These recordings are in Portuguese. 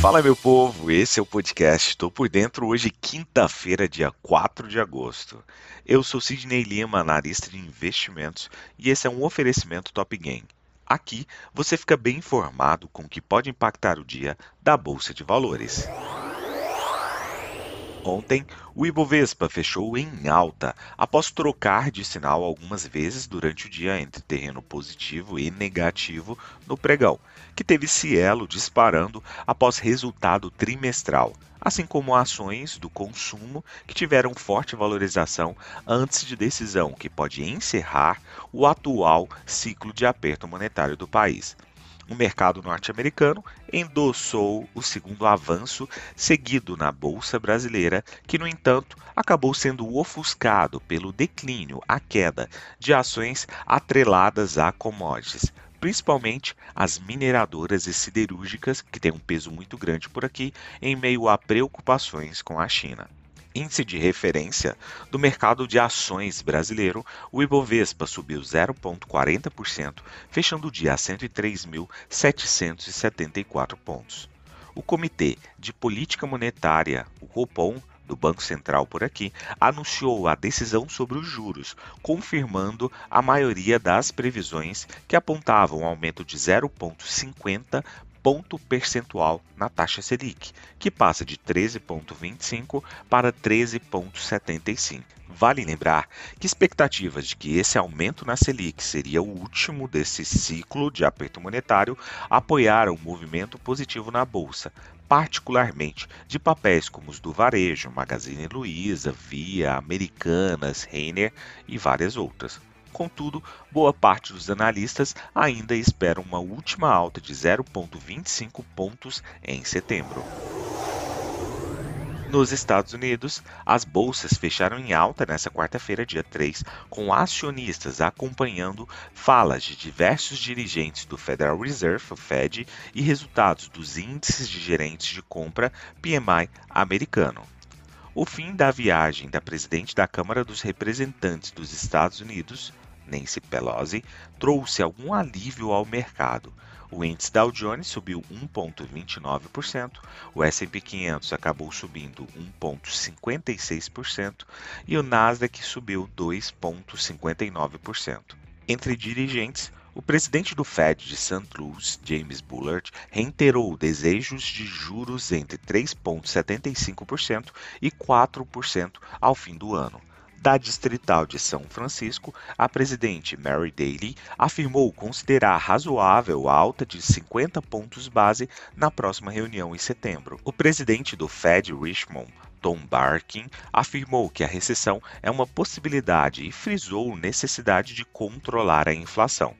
Fala meu povo, esse é o podcast. Estou por dentro hoje, quinta-feira, dia 4 de agosto. Eu sou Sidney Lima, analista de investimentos, e esse é um oferecimento Top Game. Aqui você fica bem informado com o que pode impactar o dia da Bolsa de Valores. Ontem, o Ibovespa fechou em alta após trocar de sinal algumas vezes durante o dia entre terreno positivo e negativo no pregão, que teve Cielo disparando após resultado trimestral, assim como ações do consumo que tiveram forte valorização antes de decisão que pode encerrar o atual ciclo de aperto monetário do país. O mercado norte-americano endossou o segundo avanço seguido na bolsa brasileira, que no entanto acabou sendo ofuscado pelo declínio, a queda de ações atreladas a commodities, principalmente as mineradoras e siderúrgicas, que têm um peso muito grande por aqui, em meio a preocupações com a China índice de referência do mercado de ações brasileiro, o Ibovespa subiu 0,40%, fechando o dia a 103.774 pontos. O Comitê de Política Monetária, o Copom, do Banco Central por aqui, anunciou a decisão sobre os juros, confirmando a maioria das previsões que apontavam um aumento de 0,50 ponto percentual na taxa Selic, que passa de 13,25 para 13,75. Vale lembrar que expectativas de que esse aumento na Selic seria o último desse ciclo de aperto monetário apoiaram o movimento positivo na bolsa, particularmente de papéis como os do varejo, Magazine Luiza, Via, Americanas, Renner e várias outras. Contudo, boa parte dos analistas ainda esperam uma última alta de 0,25 pontos em setembro. Nos Estados Unidos, as bolsas fecharam em alta nesta quarta-feira, dia 3, com acionistas acompanhando falas de diversos dirigentes do Federal Reserve, o Fed, e resultados dos índices de gerentes de compra PMI americano. O fim da viagem da presidente da Câmara dos Representantes dos Estados Unidos, Nancy Pelosi, trouxe algum alívio ao mercado. O índice Dow Jones subiu 1,29%, o S&P 500 acabou subindo 1,56% e o Nasdaq subiu 2,59%. Entre dirigentes, o presidente do Fed de St. Louis, James Bullard, reiterou desejos de juros entre 3,75% e 4% ao fim do ano da Distrital de São Francisco, a presidente Mary Daly afirmou considerar razoável a alta de 50 pontos base na próxima reunião em setembro. O presidente do Fed, Richmond, Tom Barkin afirmou que a recessão é uma possibilidade e frisou necessidade de controlar a inflação.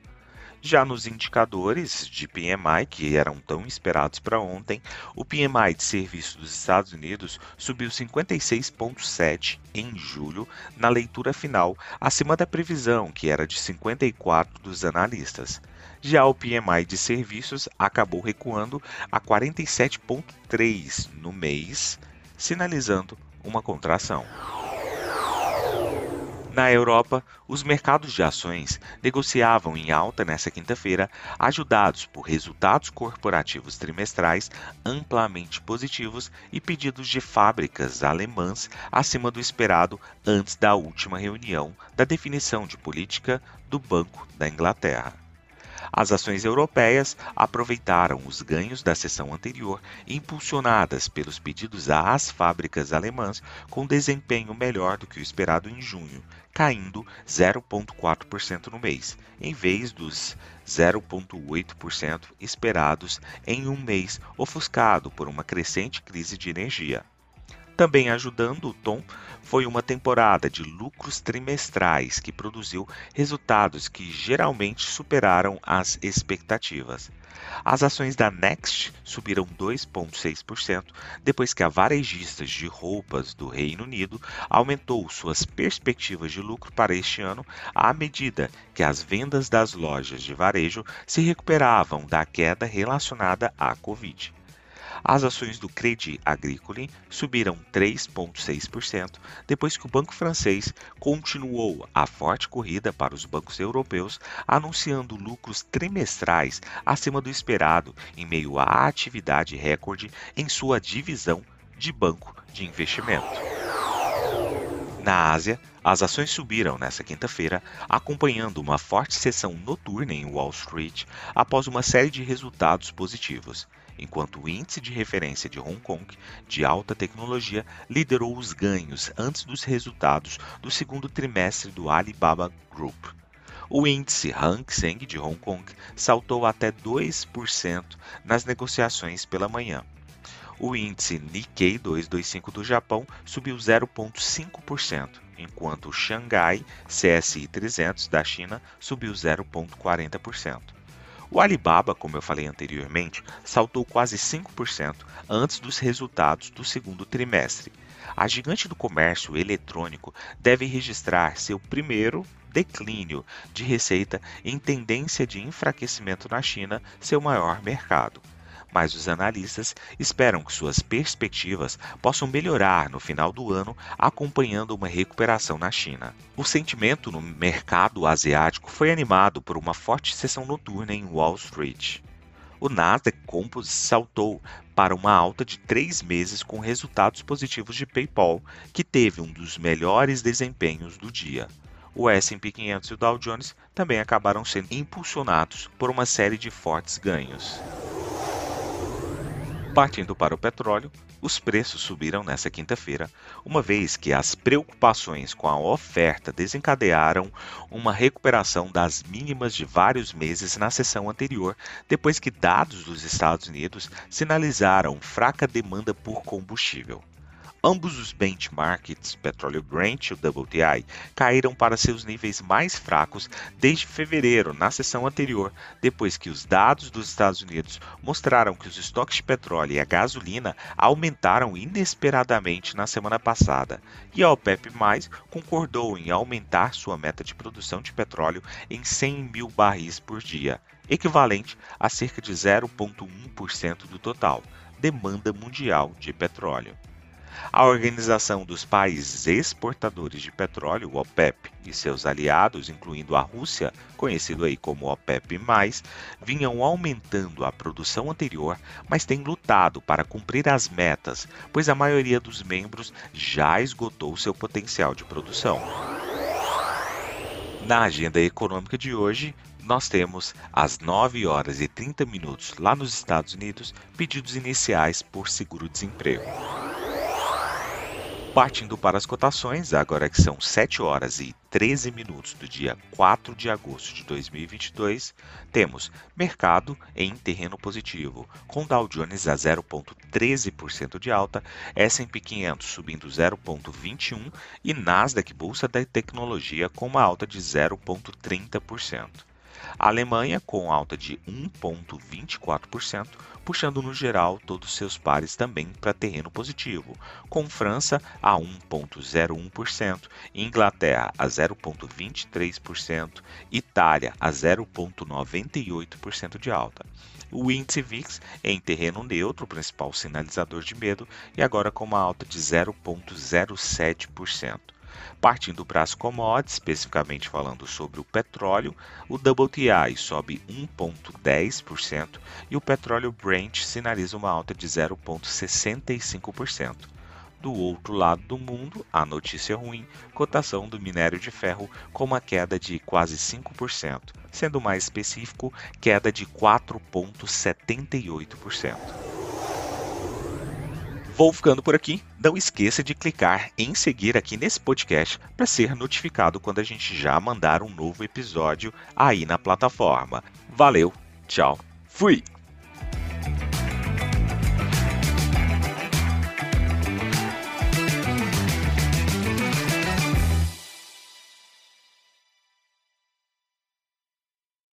Já nos indicadores de PMI, que eram tão esperados para ontem, o PMI de serviços dos Estados Unidos subiu 56,7 em julho, na leitura final, acima da previsão, que era de 54 dos analistas. Já o PMI de serviços acabou recuando a 47,3 no mês, sinalizando uma contração. Na Europa, os mercados de ações negociavam em alta nesta quinta-feira, ajudados por resultados corporativos trimestrais amplamente positivos e pedidos de fábricas alemãs acima do esperado antes da última reunião da definição de política do Banco da Inglaterra. As ações europeias aproveitaram os ganhos da sessão anterior, impulsionadas pelos pedidos às fábricas alemãs com desempenho melhor do que o esperado em junho, caindo 0,4% no mês, em vez dos 0,8% esperados em um mês ofuscado por uma crescente crise de energia. Também ajudando o tom foi uma temporada de lucros trimestrais que produziu resultados que geralmente superaram as expectativas. As ações da Next subiram 2,6% depois que a varejista de roupas do Reino Unido aumentou suas perspectivas de lucro para este ano à medida que as vendas das lojas de varejo se recuperavam da queda relacionada à Covid. As ações do Crédit Agricole subiram 3,6%, depois que o banco francês continuou a forte corrida para os bancos europeus, anunciando lucros trimestrais acima do esperado, em meio à atividade recorde em sua divisão de banco de investimento. Na Ásia, as ações subiram nesta quinta-feira, acompanhando uma forte sessão noturna em Wall Street após uma série de resultados positivos, enquanto o índice de referência de Hong Kong de alta tecnologia liderou os ganhos antes dos resultados do segundo trimestre do Alibaba Group. O índice Hang Seng de Hong Kong saltou até 2% nas negociações pela manhã. O índice Nikkei 225 do Japão subiu 0,5%, enquanto o Xangai CSI 300 da China subiu 0,40%. O Alibaba, como eu falei anteriormente, saltou quase 5% antes dos resultados do segundo trimestre. A gigante do comércio eletrônico deve registrar seu primeiro declínio de receita em tendência de enfraquecimento na China, seu maior mercado mas os analistas esperam que suas perspectivas possam melhorar no final do ano, acompanhando uma recuperação na China. O sentimento no mercado asiático foi animado por uma forte sessão noturna em Wall Street. O Nasdaq Composite saltou para uma alta de três meses com resultados positivos de PayPal, que teve um dos melhores desempenhos do dia. O S&P 500 e o Dow Jones também acabaram sendo impulsionados por uma série de fortes ganhos. Partindo para o petróleo, os preços subiram nesta quinta-feira, uma vez que as preocupações com a oferta desencadearam uma recuperação das mínimas de vários meses na sessão anterior, depois que dados dos Estados Unidos sinalizaram fraca demanda por combustível. Ambos os benchmarks, petróleo Brent e o WTI, caíram para seus níveis mais fracos desde fevereiro, na sessão anterior, depois que os dados dos Estados Unidos mostraram que os estoques de petróleo e a gasolina aumentaram inesperadamente na semana passada, e a OPEP+, concordou em aumentar sua meta de produção de petróleo em 100 mil barris por dia, equivalente a cerca de 0,1% do total demanda mundial de petróleo. A Organização dos Países Exportadores de Petróleo, OPEP, e seus aliados, incluindo a Rússia, conhecido aí como OPEP+, vinham aumentando a produção anterior, mas têm lutado para cumprir as metas, pois a maioria dos membros já esgotou seu potencial de produção. Na agenda econômica de hoje, nós temos às 9 horas e 30 minutos lá nos Estados Unidos pedidos iniciais por seguro-desemprego. Partindo para as cotações, agora que são 7 horas e 13 minutos do dia 4 de agosto de 2022, temos mercado em terreno positivo, com Dow Jones a 0,13% de alta, S&P 500 subindo 0,21% e Nasdaq Bolsa da Tecnologia com uma alta de 0,30%. A Alemanha com alta de 1,24%, puxando no geral todos seus pares também para terreno positivo, com França a 1,01%, Inglaterra a 0,23%, Itália a 0,98% de alta. O índice VIX em terreno neutro, principal sinalizador de medo, e agora com uma alta de 0,07%. Partindo para as commodities, especificamente falando sobre o petróleo, o WTI sobe 1,10% e o petróleo Brent sinaliza uma alta de 0,65%. Do outro lado do mundo, a notícia ruim, cotação do minério de ferro com uma queda de quase 5%, sendo mais específico, queda de 4,78%. Vou ficando por aqui. Não esqueça de clicar em seguir aqui nesse podcast para ser notificado quando a gente já mandar um novo episódio aí na plataforma. Valeu, tchau, fui!